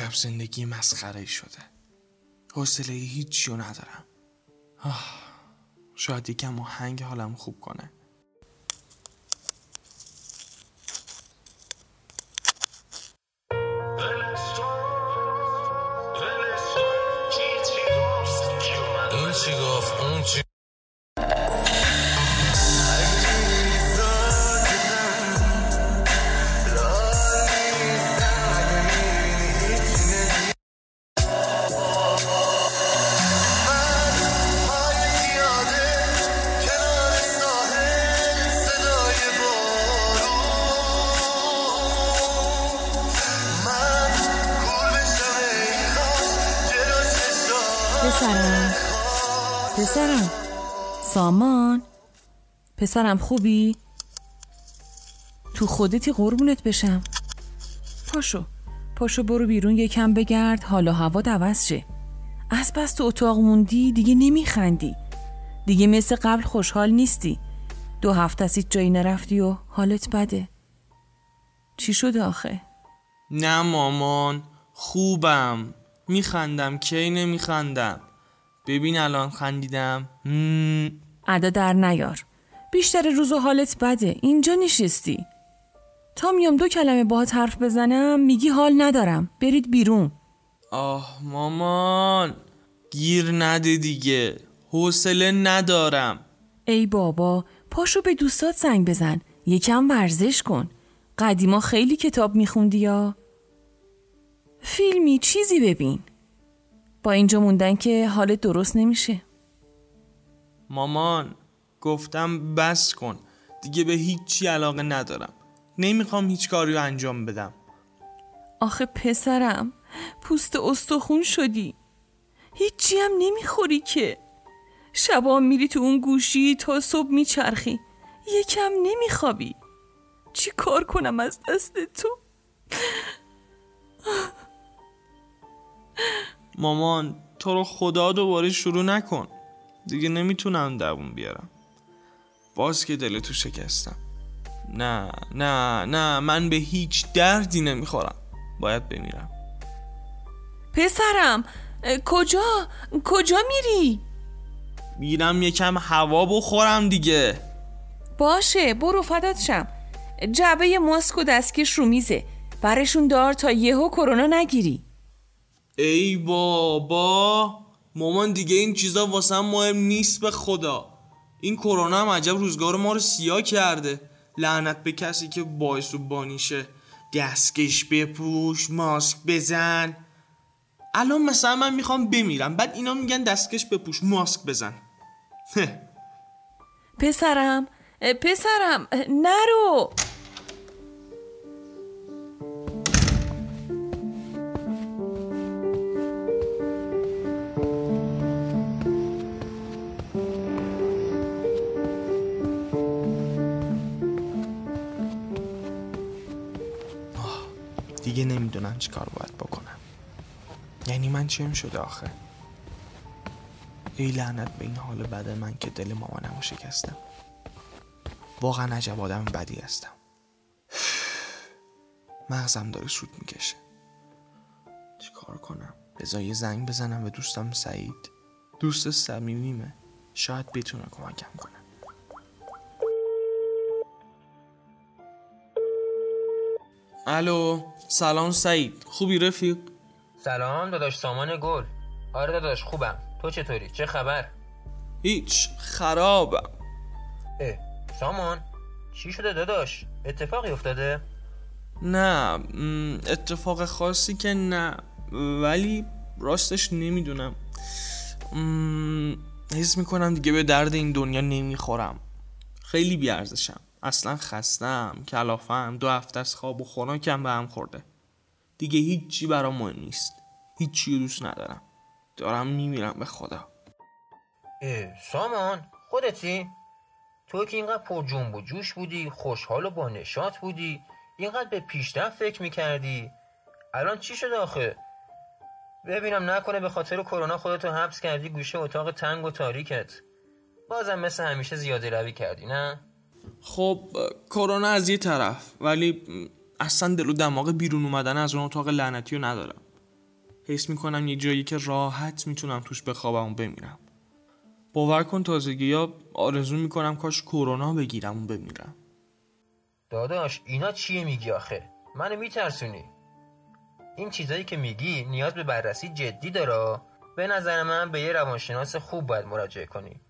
عجب زندگی مسخره شده حوصله هیچی ندارم آه. شاید یکم آهنگ حالم خوب کنه پسرم خوبی؟ تو خودتی قربونت بشم. پاشو پاشو برو بیرون یکم بگرد حالا هوا عوض شه. از بس تو اتاق موندی دیگه نمیخندی. دیگه مثل قبل خوشحال نیستی. دو هفته است جایی نرفتی و حالت بده. چی شده آخه؟ نه مامان خوبم. میخندم کی نمیخندم؟ ببین الان خندیدم. ادا در نیار. بیشتر روز و حالت بده. اینجا نشستی. تا میام دو کلمه باهات حرف بزنم میگی حال ندارم. برید بیرون. آه مامان. گیر نده دیگه. حوصله ندارم. ای بابا پاشو به دوستات زنگ بزن. یکم ورزش کن. قدیما خیلی کتاب میخوندی یا؟ فیلمی چیزی ببین. با اینجا موندن که حالت درست نمیشه. مامان گفتم بس کن. دیگه به هیچی علاقه ندارم. نمی‌خوام هیچ کاری رو انجام بدم. آخه پسرم پوست استخون شدی. هیچی هم نمی‌خوری که. شبا میری تو اون گوشی تا صبح میچرخی. یکم نمیخوابی. چی کار کنم از دست تو؟ مامان تو رو خدا دوباره شروع نکن. دیگه نمی‌تونم دوون بیارم. باز که دل تو شکستم. نه نه نه من به هیچ دردی نمی‌خورم. باید بمیرم. پسرم کجا؟ کجا میری؟ میرم یکم هوا بخورم دیگه. باشه برو فدات شم. جعبه ماسک و دستکش رو میزه. برشون دار تا یهو کرونا نگیری. ای بابا مامان دیگه این چیزا واسه مهم نیست به خدا. این کرونا هم عجب روزگار ما رو سیاه کرده. لعنت به کسی که باعث و بانیشه. دستکش بپوش ماسک بزن. الان مثلا من می‌خوام بمیرم بعد اینا میگن دستکش بپوش ماسک بزن. پسرم پسرم نرو. چیم شده آخه؟ ای لعنت به این حال بد من که دل مامانم رو شکستم. واقعا عجب آدم بدی هستم. مغزم داره سود می‌کشه. چی کار کنم؟ بذار زنگ بزنم به دوستم سعید. دوست صمیمیمه. شاید بتونه کمکم کنه. الو سلام سعید. خوبی رفیق؟ سلام داداش سامان گل. آره داداش خوبم. تو چطوری؟ چه خبر؟ هیچ خرابم. اه سامان چی شده داداش؟ اتفاقی افتاده؟ نه اتفاق خاصی که نه ولی راستش نمی‌دونم. حس می‌کنم دیگه به درد این دنیا نمی‌خورم. خیلی بیارزشم. اصلا خستم کلافم دو هفته از خواب و خوراکم به هم خورده. دیگه هیچی برام مهم نیست هیچی دوست ندارم دارم میمیرم به خدا اه سامان خودتی؟ تو که اینقدر پر جنب و جوش بودی خوشحال و با نشاط بودی اینقدر به پیشرفت فکر می‌کردی الان چی شده آخه؟ ببینم نکنه به خاطر کرونا خودتو حبس کردی گوشه اتاق تنگ و تاریکت بازم مثل همیشه زیاده روی کردی نه؟ خب کرونا از یه طرف ولی اصلا دل و دماغ بیرون اومدن از اون اتاق لعنتی رو ندارم. حس می‌کنم یه جایی که راحت می‌تونم توش بخوابم و بمیرم. باور کن تازگی یا آرزو می‌کنم کاش کرونا بگیرم و بمیرم. داداش اینا چیه میگی آخه؟ منو میترسونی؟ این چیزایی که میگی نیاز به بررسی جدی داره. به نظر من به یه روانشناس خوب باید مراجعه کنی.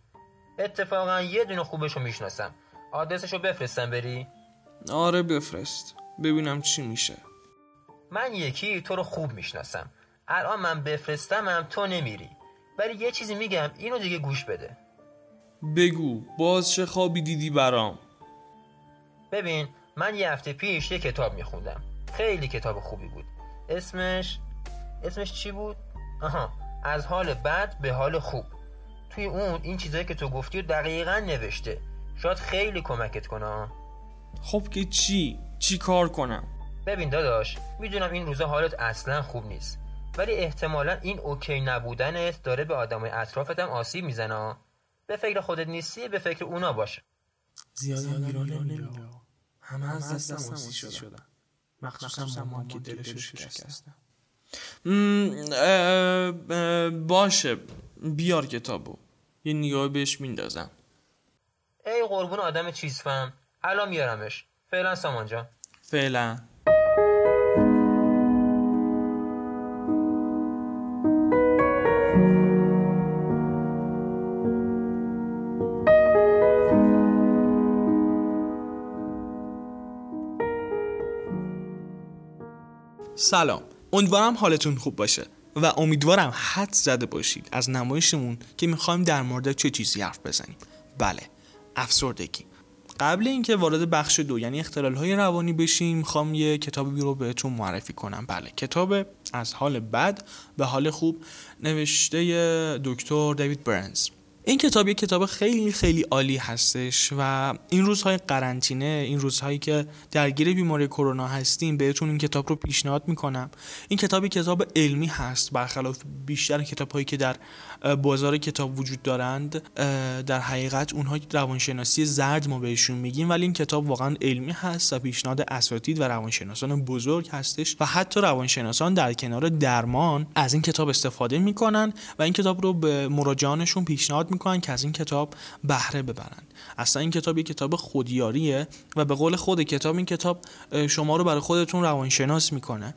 اتفاقا یه دونه خوبشو می‌شناسم. آدرسشو بفرستم بری؟ آره بفرست. ببینم چی میشه. من یکی تو رو خوب می‌شناسم. الان من بفرستمم تو نمیری. ولی یه چیزی میگم اینو دیگه گوش بده. بگو باز چه خوابی دیدی برام؟ ببین من یه هفته پیش یه کتاب میخوندم. خیلی کتاب خوبی بود. اسمش اسمش چی بود؟ آها از حال بد به حال خوب. توی اون این چیزایی که تو گفتی رو دقیقا نوشته. شاید خیلی کمکت کنه خب که چی؟ چی کار کنم؟ ببین داداش می‌دونم این روزا حالت اصلا خوب نیست ولی احتمالا این اوکی نبودنت داره به آدمای اطرافتم آسیب می‌زنه. به فکر خودت نیستی به فکر اونا باشه. زیاد ایران همه از دستم آسیب شدن. مخصوصا مامان که دلشو شکستم باشه. بیار کتابو. یه نگاه بهش میندازم. ای قربون آدم چیز فهم الان میارمش. فعلا سامان جان. فعلا. سلام. امیدوارم حالتون خوب باشه و امیدوارم حد زده باشید از نمایشمون که می‌خوایم در مورد چه چیزی حرف بزنیم. بله افسردگی. قبل اینکه وارد بخش دو یعنی اختلال های روانی بشیم می‌خوام یه کتابی رو بهتون معرفی کنم. بله کتاب از حال بد به حال خوب نوشته دکتر دیوید برنز. این کتاب یک کتاب خیلی خیلی عالی هستش و این روزهای قرنطینه این روزهایی که درگیر بیماری کرونا هستیم بهتون این کتاب رو پیشنهاد می‌کنم. این کتاب کتاب علمی هست برخلاف بیشتر کتاب هایی که در بازار کتاب وجود دارند در حقیقت اونها روانشناسی زرد ما بهشون میگیم ولی این کتاب واقعا علمی هست و پیشنهاد اساتید و روانشناسان بزرگ هستش و حتی روانشناسان در کنار درمان از این کتاب استفاده می‌کنن و این کتاب رو به مراجعانشون پیشنهاد می‌کنن که از این کتاب بهره ببرن. اصلا این کتاب یک کتاب خودیاریه و به قول خود کتاب این کتاب شما رو برای خودتون روانشناس می‌کنه.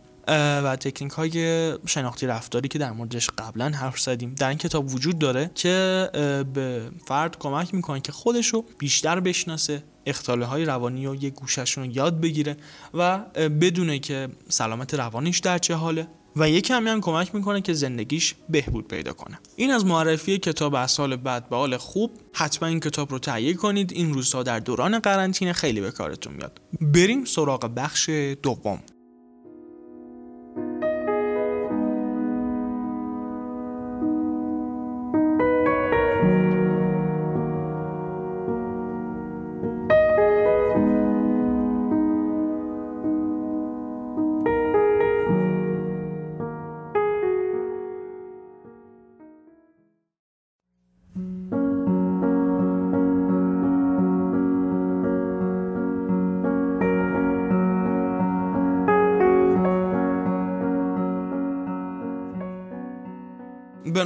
و تکنیک های شناختی رفتاری که در موردش قبلا حرف زدیم در این کتاب وجود داره که به فرد کمک می‌کنه که خودش رو بیشتر بشناسه اختاله های روانی و یه گوششون رو یاد بگیره و بدونه که سلامت روانیش در چه حاله. و یه کمی هم کمک می‌کنه که زندگیش بهبود پیدا کنه. این از معرفی کتاب از سال بعد به حال خوب. حتما این کتاب رو تهیه کنید. این روزها در دوران قرنطینه خیلی به کارتون میاد. بریم سراغ بخش دوم.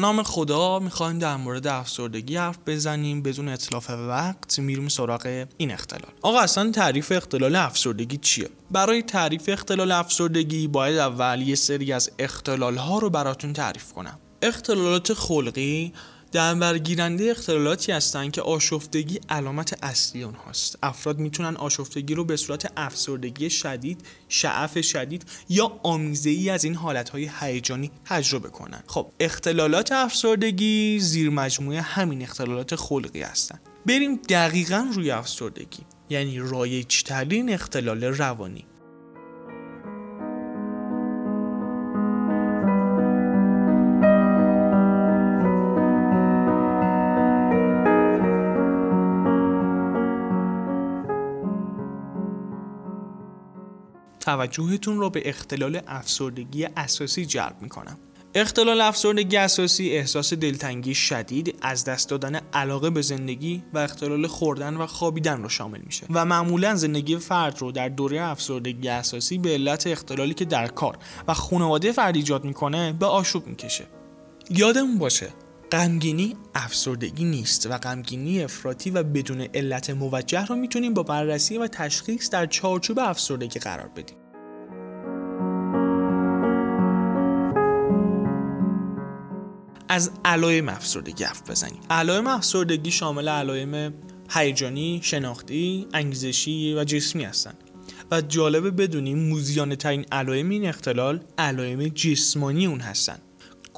نام خدا می‌خوایم در مورد افسردگی حرف بزنیم بدون اطلاف وقت. میریم سراغ این اختلال. آقا اصلا تعریف اختلال افسردگی چیه؟ برای تعریف اختلال افسردگی باید اول یه سری از اختلال ها رو براتون تعریف کنم. اختلالات خلقی در برگیرنده اختلالاتی هستند که آشفتگی علامت اصلی اونهاست افراد می‌تونن آشفتگی رو به صورت افسردگی شدید شعف شدید یا آمیزه ای از این حالتهای هیجانی تجربه کنن. خب اختلالات افسردگی زیر مجموعه همین اختلالات خلقی هستند بریم دقیقا روی افسردگی یعنی رایجترین اختلال روانی. توجهتون رو به اختلال افسردگی اساسی جلب می‌کنم. اختلال افسردگی اساسی احساس دلتنگی شدید از دست دادن علاقه به زندگی و اختلال خوردن و خوابیدن رو شامل میشه و معمولا زندگی فرد رو در دوره افسردگی اساسی به علت اختلالی که در کار و خانواده فرد ایجاد می‌کنه به آشوب می‌کشه. یادمون باشه غمگینی افسردگی نیست و غمگینی افراطی و بدون علت موجه رو می‌تونیم با بررسی و تشخیص در چارچوب افسردگی قرار بدیم. از علائم افسردگی حرف بزنیم. علائم افسردگی شامل علائم هیجانی، شناختی، انگیزشی و جسمی هستند. و جالبه بدونیم موزیانه ترین علائم این اختلال علائم جسمانی اون هستند.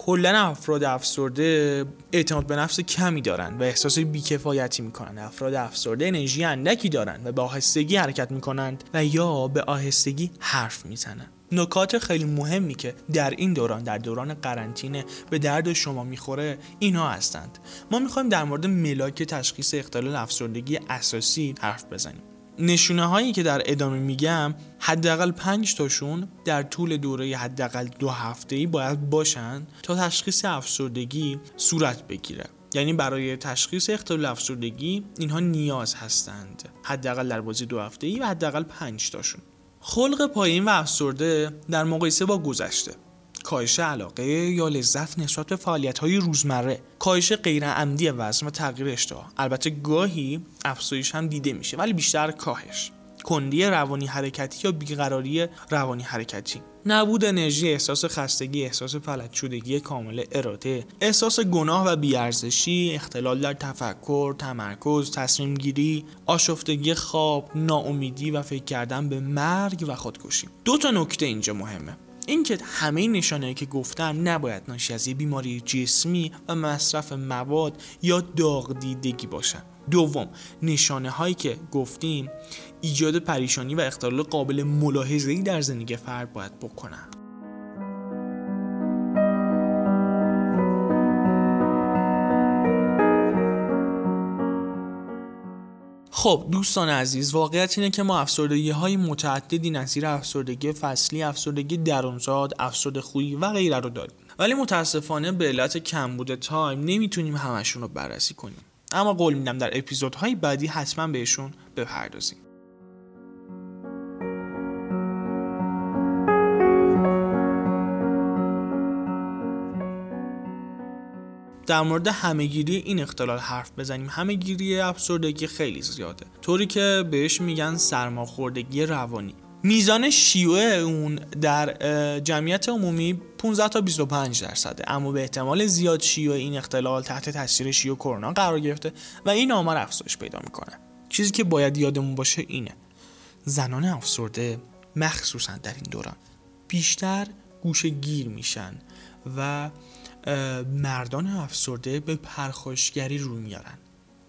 کلا افراد افسرده اعتماد به نفس کمی دارن و احساس بیکفایتی می‌کنن. افراد افسرده انرژی اندکی دارن و به آهستگی حرکت می‌کنند و یا به آهستگی حرف می‌زنن. نکات خیلی مهمی که در این دوران در دوران قرنطینه به درد شما می‌خوره اینها هستند. ما می‌خوایم در مورد ملاک تشخیص اختلال افسردگی اساسی حرف بزنیم. نشونه هایی که در ادامه میگم حداقل پنج تاشون در طول دوره حداقل دو هفته ای باید باشن تا تشخیص افسردگی صورت بگیره. یعنی برای تشخیص اختلال افسردگی اینها نیاز هستند. حداقل در بازی دو هفته ای و حداقل پنج تاشون. خلق پایین و افسرده در مقایسه با گذشته. کاهش علاقه یا لذت نسبت به فعالیت های روزمره. کاهش غیر عمدی وزن و تغییر اشتها. البته گاهی افزایش هم دیده میشه ولی بیشتر کاهش. کندی روانی حرکتی یا بیقراری روانی حرکتی. نبود انرژی احساس خستگی احساس فلج شدگی کامل اراده. احساس گناه و بیارزشی اختلال در تفکر تمرکز تصمیم گیری آشفتگی خواب ناامیدی و فکر کردن به مرگ و خودکشی. دو تا نکته اینجا مهمه. اینکه همه نشانه که گفتم نباید ناشی از یه بیماری جسمی و مصرف مواد یا داغ دیدگی باشن. دوم نشانه هایی که گفتیم ایجاد پریشانی و اختلال قابل ملاحظه‌ای در زندگی فرد باید بکنن. خب دوستان عزیز واقعیت اینه که ما افسردگی های متعددی نظیر افسردگی فصلی افسردگی درونزاد افسرده خویی و غیره رو داریم. ولی متاسفانه به علت کمبود تایم نمی‌تونیم همشون رو بررسی کنیم. اما قول میدم در اپیزودهای بعدی حتما بهشون بپردازیم. در مورد همهگیری این اختلال حرف بزنیم. همهگیری افسردگی خیلی زیاده. طوری که بهش میگن سرماخوردگی روانی. میزان شیوع اون در جمعیت عمومی 15 تا 25 درصده. اما به احتمال زیاد شیوع این اختلال تحت تاثیر شیوع کرونا قرار گرفته و این آمار افزایش پیدا می‌کنه. چیزی که باید یادمون باشه اینه. زنان افسرده مخصوصا در این دوران بیشتر گوشه گیر میشن و مردان افسرده به پرخاشگری رو میارن.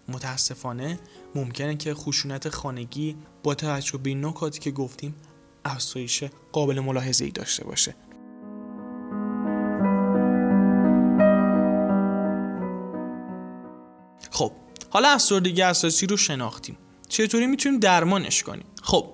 متاسفانه ممکنه که خشونت خانگی با توجه به نکاتی که گفتیم افزایش قابل ملاحظه ای داشته باشه. خب حالا افسردگی اساسی رو شناختیم. چطوری می‌تونیم درمانش کنیم؟ خب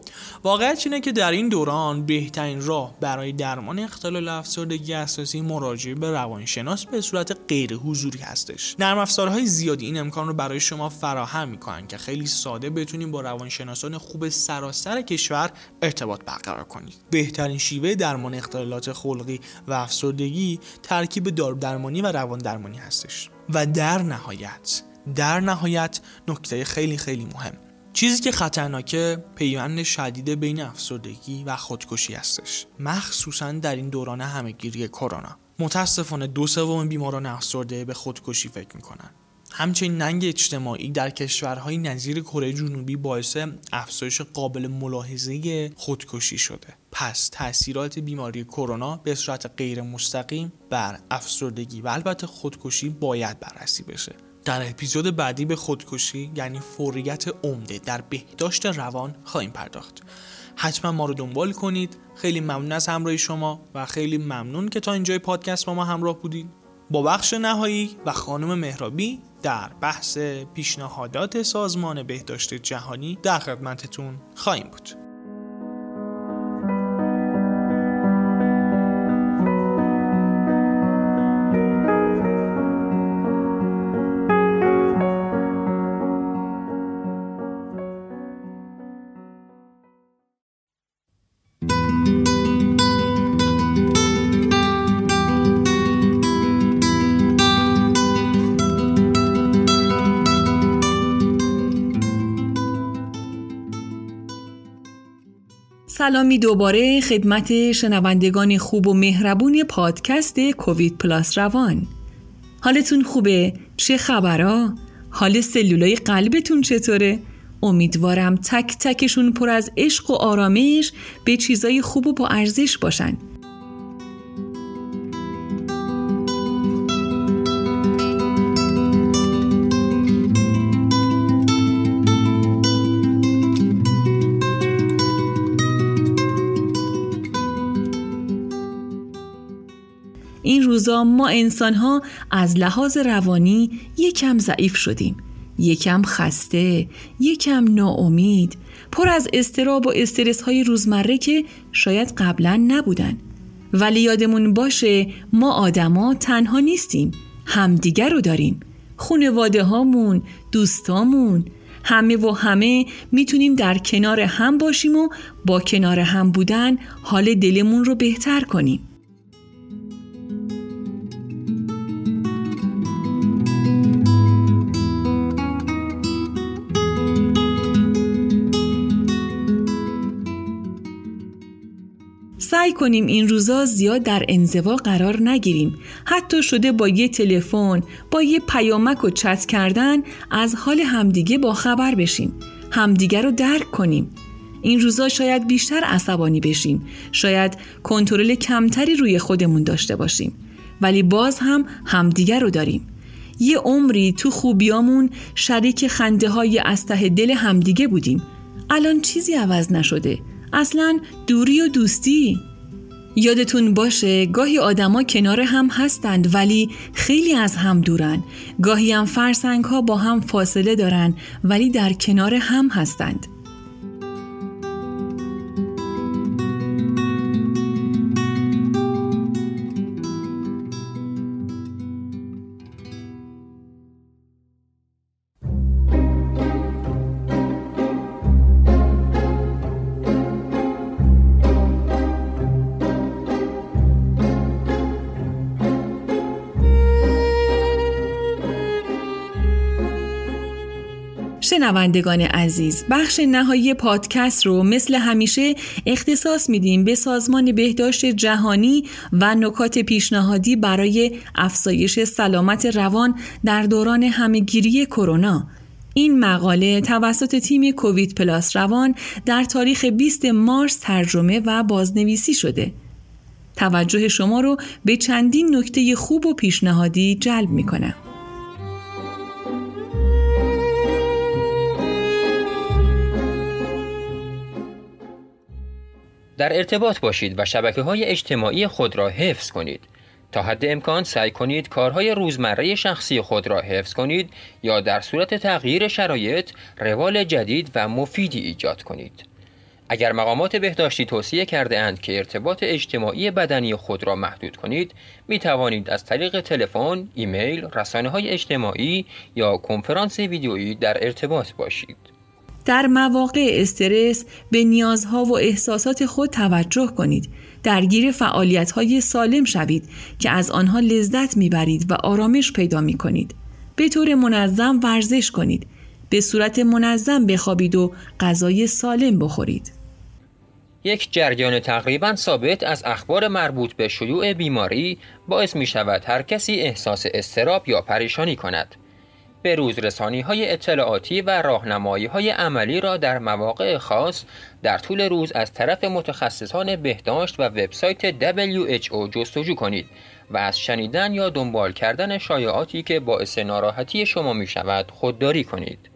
واقعیت اینه که در این دوران بهترین راه برای درمان اختلال افسردگی اساسی مراجعه به روانشناس به صورت غیر حضوری هستش. نرم افزارهای زیادی این امکان رو برای شما فراهم می‌کنن که خیلی ساده بتونیم با روانشناسان خوب سراسر کشور ارتباط برقرار کنید. بهترین شیوه درمان اختلالات خلقی و افسردگی ترکیب دارو درمانی و روان درمانی هستش. و در نهایت در نهایت نکته خیلی خیلی مهم. چیزی که خطرناکه پیوند شدید بین افسردگی و خودکشی هستش. مخصوصا در این دوران همهگیری کرونا. متاسفانه دو سوم بیماران افسرده به خودکشی فکر می‌کنن. همچنین ننگ اجتماعی در کشورهای نظیر کره جنوبی باعث افزایش قابل ملاحظه خودکشی شده. پس تاثیرات بیماری کرونا به صورت غیر مستقیم بر افسردگی و البته خودکشی باید بررسی بشه. در اپیزود بعدی به خودکشی یعنی فوریت عمده در بهداشت روان خواهیم پرداخت. حتما ما رو دنبال کنید. خیلی ممنون از همراهی شما و خیلی ممنون که تا اینجای پادکست با ما همراه بودید با بخش نهایی و خانم مهرابی در بحث پیشنهادات سازمان بهداشت جهانی در خدمتتون خواهیم بود. سلامی دوباره خدمت شنوندگان خوب و مهربون پادکست کووید پلاس روان حالتون خوبه؟ چه خبرها؟ حال سلولای قلبتون چطوره؟ امیدوارم تک تکشون پر از عشق و آرامش به چیزای خوب و با ارزش باشن روزا ما انسان ها از لحاظ روانی یکم ضعیف شدیم. یکم خسته یکم ناامید پر از استراب و استرس های روزمره که شاید قبلا نبودن. ولی یادمون باشه ما آدما تنها نیستیم. همدیگر رو داریم. خونواده هامون دوستامون همه و همه می‌تونیم در کنار هم باشیم و با کنار هم بودن حال دلمون رو بهتر کنیم. سعی کنیم این روزا زیاد در انزوا قرار نگیریم. حتی شده با یه تلفن با یه پیامک و چت کردن از حال همدیگه با خبر بشیم. همدیگه رو درک کنیم. این روزا شاید بیشتر عصبانی بشیم. شاید کنترل کمتری روی خودمون داشته باشیم. ولی باز هم همدیگه رو داریم. یه عمری تو خوبیامون شریک خنده های استه دل همدیگه بودیم. الان چیزی عوض نشده. اصلا دوری و دوستی. یادتون باشه گاهی آدما کنار هم هستند ولی خیلی از هم دورن. گاهی هم فرسنگ ها با هم فاصله دارن ولی در کنار هم هستند. شنوندگان عزیز بخش نهایی پادکست رو مثل همیشه اختصاص میدیم به سازمان بهداشت جهانی و نکات پیشنهادی برای افزایش سلامت روان در دوران همهگیری کرونا این مقاله توسط تیم کووید پلاس روان در تاریخ 20 مارس ترجمه و بازنویسی شده توجه شما رو به چندین نکته خوب و پیشنهادی جلب می کنم. در ارتباط باشید و شبکه های اجتماعی خود را حفظ کنید. تا حد امکان سعی کنید کارهای روزمره شخصی خود را حفظ کنید یا در صورت تغییر شرایط روال جدید و مفیدی ایجاد کنید. اگر مقامات بهداشتی توصیه کرده اند که ارتباط اجتماعی بدنی خود را محدود کنید، می توانید از طریق تلفن، ایمیل، رسانه های اجتماعی یا کنفرانس ویدیویی در ارتباط باشید. در مواقع استرس به نیازها و احساسات خود توجه کنید. درگیر فعالیت های سالم شوید که از آنها لذت می‌برید و آرامش پیدا می کنید. به طور منظم ورزش کنید. به صورت منظم بخوابید و غذای سالم بخورید. یک جریان تقریبا ثابت از اخبار مربوط به شیوع بیماری باعث می شود هر کسی احساس استراب یا پریشانی کند. به روزرسانی های اطلاعاتی و راهنمایی های عملی را در مواقع خاص در طول روز از طرف متخصصان بهداشت و وبسایت WHO جستجو کنید و از شنیدن یا دنبال کردن شایعاتی که باعث ناراحتی شما می شود خودداری کنید.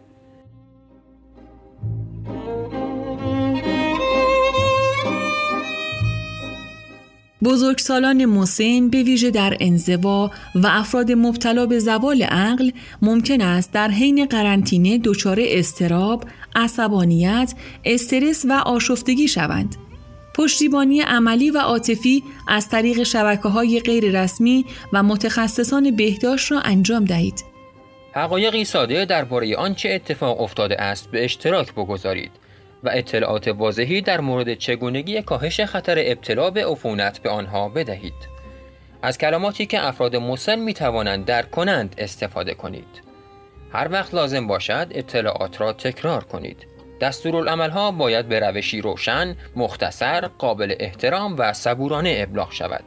بزرگسالان مسن به ویژه در انزوا و افراد مبتلا به زوال عقل ممکن است در حین قرنطینه دچار استراب، عصبانیت، استرس و آشفتگی شوند. پشتیبانی عملی و عاطفی از طریق شبکه های غیر رسمی و متخصصان بهداشت را انجام دهید. حقایقی ساده درباره آنچه اتفاق افتاده است به اشتراک بگذارید. و اطلاعات واضحی در مورد چگونگی کاهش خطر ابتلا به عفونت به آنها بدهید. از کلماتی که افراد مسن می توانند درک کنند استفاده کنید. هر وقت لازم باشد اطلاعات را تکرار کنید. دستورالعملها باید به روشی روشن، مختصر، قابل احترام و صبورانه ابلاغ شود.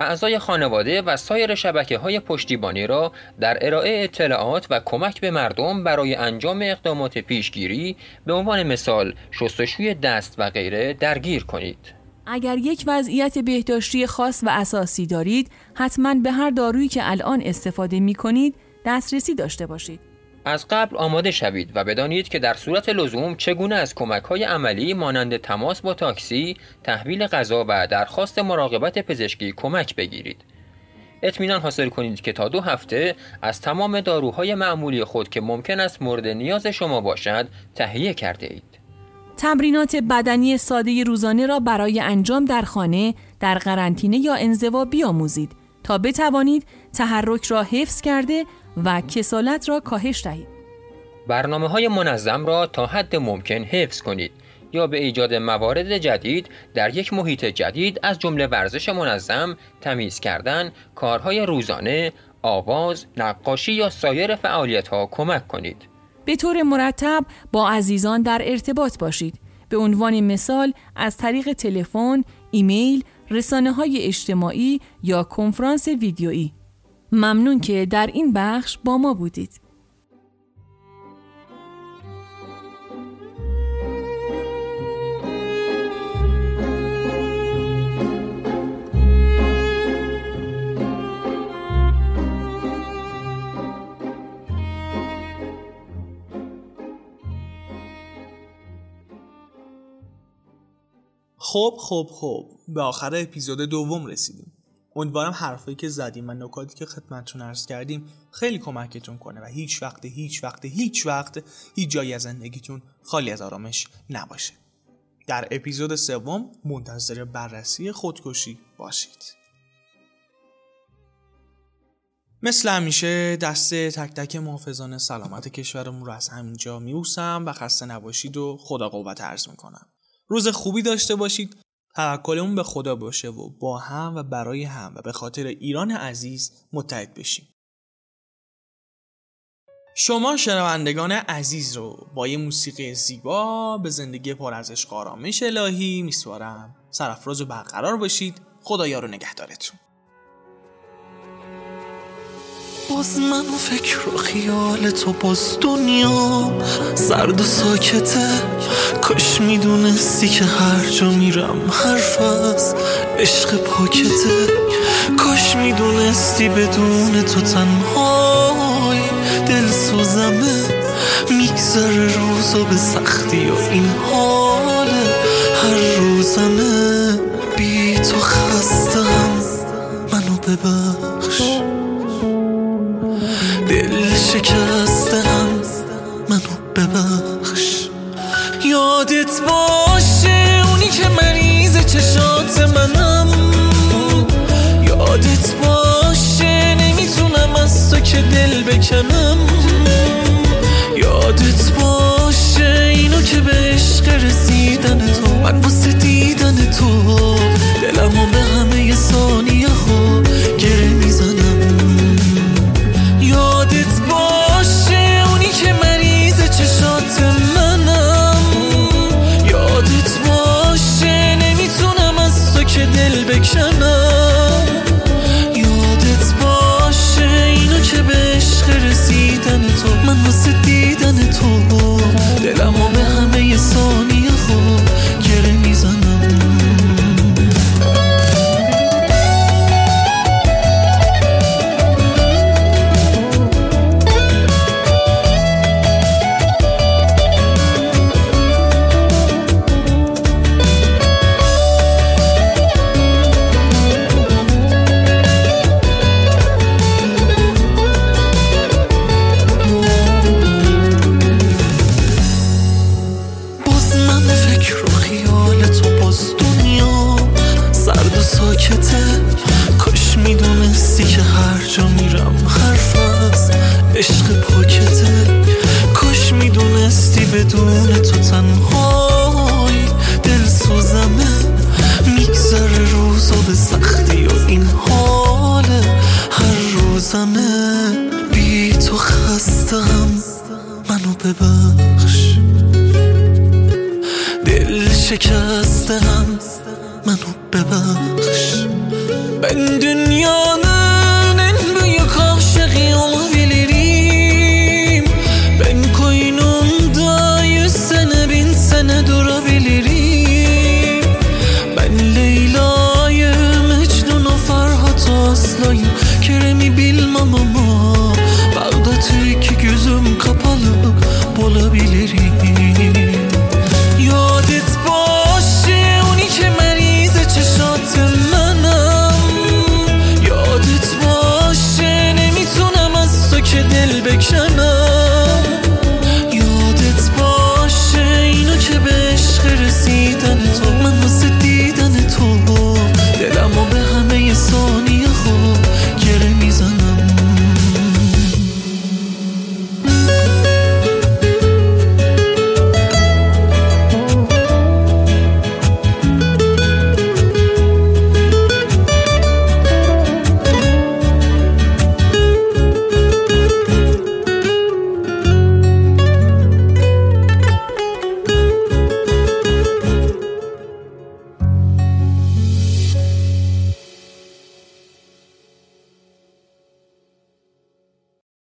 اعضای خانواده و سایر شبکه های پشتیبانی را در ارائه اطلاعات و کمک به مردم برای انجام اقدامات پیشگیری به عنوان مثال شستشوی دست و غیره درگیر کنید. اگر یک وضعیت بهداشتی خاص و اساسی دارید، حتما به هر دارویی که الان استفاده می کنید دسترسی داشته باشید. از قبل آماده شوید و بدانید که در صورت لزوم چگونه از کمک های عملی مانند تماس با تاکسی، تحویل غذا و درخواست مراقبت پزشکی کمک بگیرید. اطمینان حاصل کنید که تا دو هفته از تمام داروهای معمولی خود که ممکن است مورد نیاز شما باشد تهیه کرده اید. تمرینات بدنی ساده روزانه را برای انجام در خانه، در قرنطینه یا انزوا بیاموزید تا بتوانید تحرک را حفظ کرده و کسالت را کاهش دهید. برنامه های منظم را تا حد ممکن حفظ کنید یا به ایجاد موارد جدید در یک محیط جدید از جمله ورزش منظم، تمیز کردن، کارهای روزانه، آواز، نقاشی یا سایر فعالیت ها کمک کنید. به طور مرتب با عزیزان در ارتباط باشید. به عنوان مثال از طریق تلفن، ایمیل، رسانه های اجتماعی یا کنفرانس ویدیویی. ممنون که در این بخش با ما بودید. خب خب خب به آخر اپیزود دوم رسیدیم امیدوارم حرفایی که زدیم و نکاتی که خدمتتون عرض کردیم خیلی کمکتون کنه و هیچ وقت هیچ وقت هیچ وقت هیچ جایی از زندگیتون خالی از آرامش نباشه. در اپیزود سوم منتظر بررسی خودکشی باشید. مثل همیشه دسته تک تک محافظان سلامت کشورمون رو از همینجا میوسم و خسته نباشید و خدا قوت عرض می‌کنم. روز خوبی داشته باشید. توکلمون به خدا باشه و با هم و برای هم و به خاطر ایران عزیز متحد بشیم. شما شنوندگان عزیز رو با یه موسیقی زیبا به زندگی پر از عشق آرامش الهی میسپارم. سرافراز و برقرار باشید. خدایا رو نگهدارتون. باز من فکر و خیال تو باز دنیا. سرد و ساکته کاش می‌دونستی که هر جا میرم حرف از عشق پاکته کاش می‌دونستی بدون تو تنهای دل سوزمه میگذره روزا به سختی و این حال هر روزمه بی تو خستم. منو ببخش شکستم. منو ببخش. یادت باشه اونی که مریض چشات منم. یادت باشه نمی‌تونم از تو که دل بکنم. یادت باشه اینو که به عشق رسیدن تو. من واسه دیدن تو. که به عشق رسیدن تو. من واسه تو تنهایی دل سوزمه میگذر روزا به سختی و این حال هر روزمه. بی تو خستم منو ببخش. دل شکستم منو ببخش. من دنیا نه